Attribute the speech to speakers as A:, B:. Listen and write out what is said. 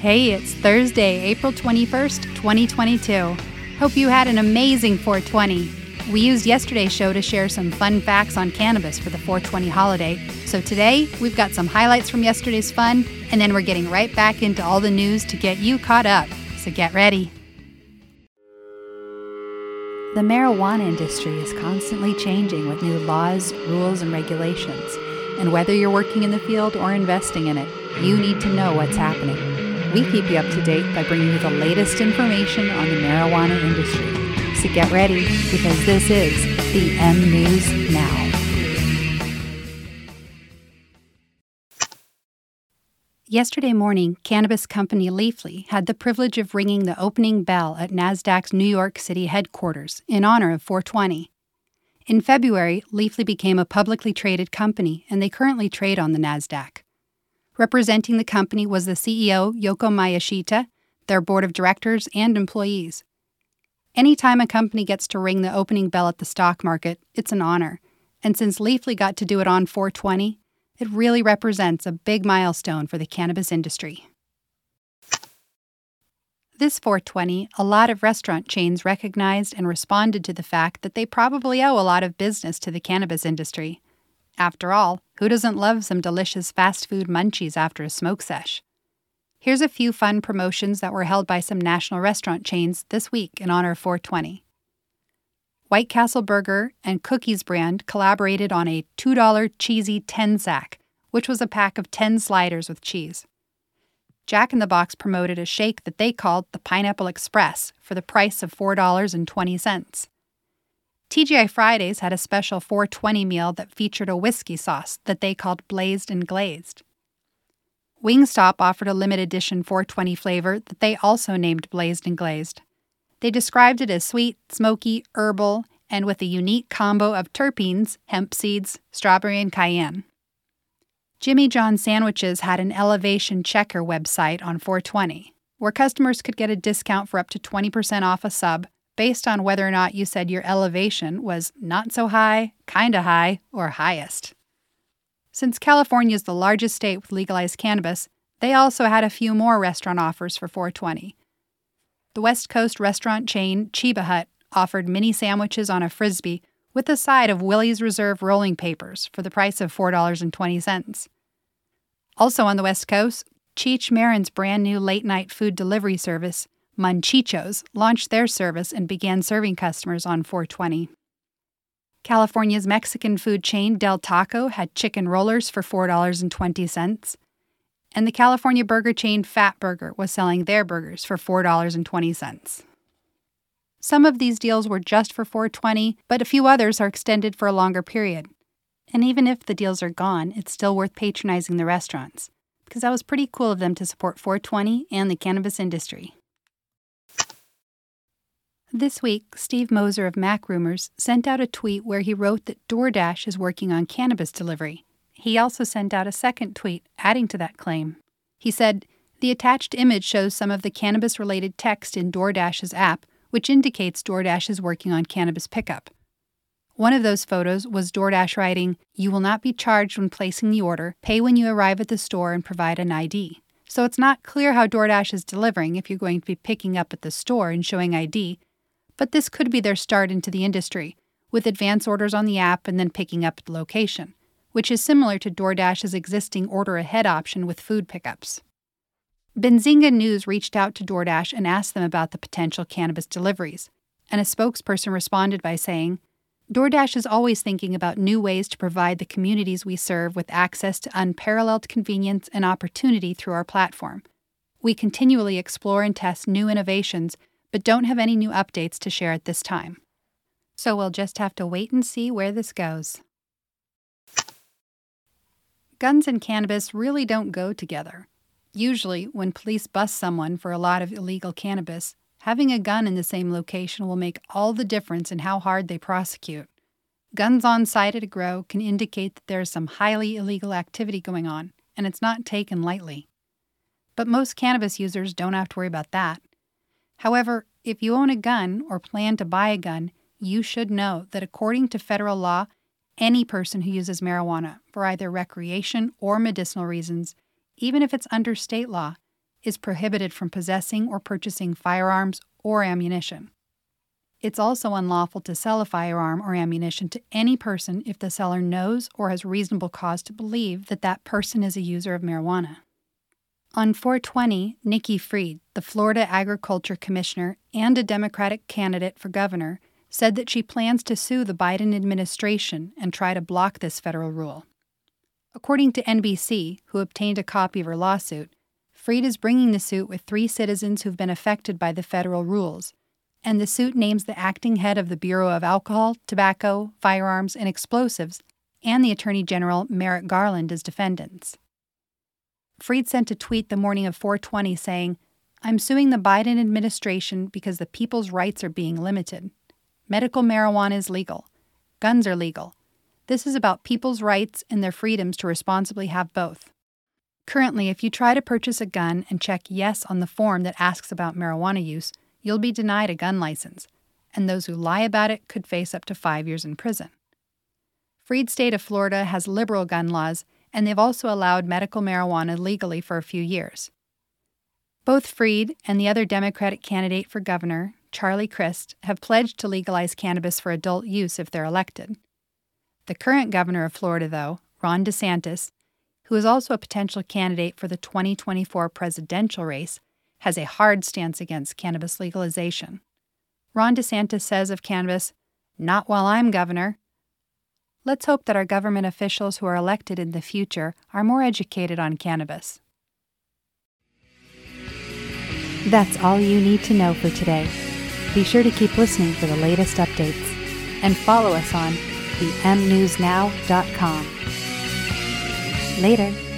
A: Hey, it's Thursday, April 21st, 2022. Hope you had an amazing 420. We used yesterday's show to share some fun facts on cannabis for the 420 holiday. So today, we've got some highlights from yesterday's fun, and then we're getting right back into all the news to get you caught up. So get ready. The marijuana industry is constantly changing with new laws, rules, and regulations. And whether you're working in the field or investing in it, you need to know what's happening. We keep you up to date by bringing you the latest information on the marijuana industry. So get ready because this is the M News Now. Yesterday morning, cannabis company Leafly had the privilege of ringing the opening bell at NASDAQ's New York City headquarters in honor of 420. In February, Leafly became a publicly traded company, and they currently trade on the NASDAQ. Representing the company was the CEO, Yoko Miyashita, their board of directors, and employees. Anytime a company gets to ring the opening bell at the stock market, it's an honor. And since Leafly got to do it on 420, it really represents a big milestone for the cannabis industry. This 420, a lot of restaurant chains recognized and responded to the fact that they probably owe a lot of business to the cannabis industry. After all, who doesn't love some delicious fast food munchies after a smoke sesh? Here's a few fun promotions that were held by some national restaurant chains this week in honor of 420. White Castle Burger and Cookies brand collaborated on a $2 cheesy 10 sack, which was a pack of 10 sliders with cheese. Jack in the Box promoted a shake that they called the Pineapple Express for the price of $4.20. TGI Fridays had a special 420 meal that featured a whiskey sauce that they called Blazed and Glazed. Wingstop offered a limited edition 420 flavor that they also named Blazed and Glazed. They described it as sweet, smoky, herbal, and with a unique combo of terpenes, hemp seeds, strawberry, and cayenne. Jimmy John Sandwiches had an elevation checker website on 420, where customers could get a discount for up to 20% off a sub based on whether or not you said your elevation was not so high, kinda high, or highest. Since California is the largest state with legalized cannabis, they also had a few more restaurant offers for 420. The West Coast restaurant chain Chiba Hut offered mini sandwiches on a frisbee with a side of Willie's Reserve rolling papers for the price of $4.20. Also on the West Coast, Cheech Marin's brand new late night food delivery service, Munchichos, launched their service and began serving customers on 420. California's Mexican food chain Del Taco had chicken rollers for $4.20 and the California burger chain Fat Burger was selling their burgers for $4.20. Some of these deals were just for 420, but a few others are extended for a longer period. And even if the deals are gone, it's still worth patronizing the restaurants because that was pretty cool of them to support 420 and the cannabis industry. This week, Steve Moser of Mac Rumors sent out a tweet where he wrote that DoorDash is working on cannabis delivery he also sent out a second tweet adding to that claim. He said, The attached image shows some of the cannabis related text in DoorDash's app, which indicates DoorDash is working on cannabis pickup. One of those photos was DoorDash writing, You will not be charged when placing the order. Pay when you arrive at the store and provide an ID. So it's not clear how DoorDash is delivering if you're going to be picking up at the store and showing ID, but this could be their start into the industry, with advance orders on the app and then picking up at the location which is similar to DoorDash's existing order ahead option with food pickups. Benzinga News reached out to DoorDash and asked them about the potential cannabis deliveries, and a spokesperson responded by saying, DoorDash is always thinking about new ways to provide the communities we serve with access to unparalleled convenience and opportunity through our platform. We continually explore and test new innovations, but don't have any new updates to share at this time. So we'll just have to wait and see where this goes guns and cannabis really don't go together. Usually, when police bust someone for a lot of illegal cannabis, having a gun in the same location will make all the difference in how hard they prosecute. Guns on site at a grow can indicate that there is some highly illegal activity going on, and it's not taken lightly. But most cannabis users don't have to worry about that. However, if you own a gun or plan to buy a gun, you should know that according to federal law, any person who uses marijuana for either recreation or medicinal reasons, even if it's under state law, is prohibited from possessing or purchasing firearms or ammunition. It's also unlawful to sell a firearm or ammunition to any person if the seller knows or has reasonable cause to believe that that person is a user of marijuana. On 420, Nikki Fried, the Florida Agriculture Commissioner and a Democratic candidate for governor, said that she plans to sue the Biden administration and try to block this federal rule. According to NBC, who obtained a copy of her lawsuit, Fried is bringing the suit with three citizens who've been affected by the federal rules, and the suit names the acting head of the Bureau of Alcohol, Tobacco, Firearms, and Explosives and the Attorney General Merrick Garland as defendants. Fried sent a tweet the morning of 420 saying, I'm suing the Biden administration because the people's rights are being limited. Medical marijuana is legal. Guns are legal. This is about people's rights and their freedoms to responsibly have both. Currently, if you try to purchase a gun and check yes on the form that asks about marijuana use, you'll be denied a gun license, and those who lie about it could face up to five years in prison. Fried's state of Florida has liberal gun laws, and they've also allowed medical marijuana legally for a few years. Both Fried and the other Democratic candidate for governor, Charlie Crist, have pledged to legalize cannabis for adult use if they're elected. The current governor of Florida, though, Ron DeSantis, who is also a potential candidate for the 2024 presidential race, has a hard stance against cannabis legalization. Ron DeSantis says of cannabis, Not while I'm governor. Let's hope that our government officials who are elected in the future are more educated on cannabis. That's all you need to know for today. Be sure to keep listening for the latest updates and follow us on themnewsnow.com. Later.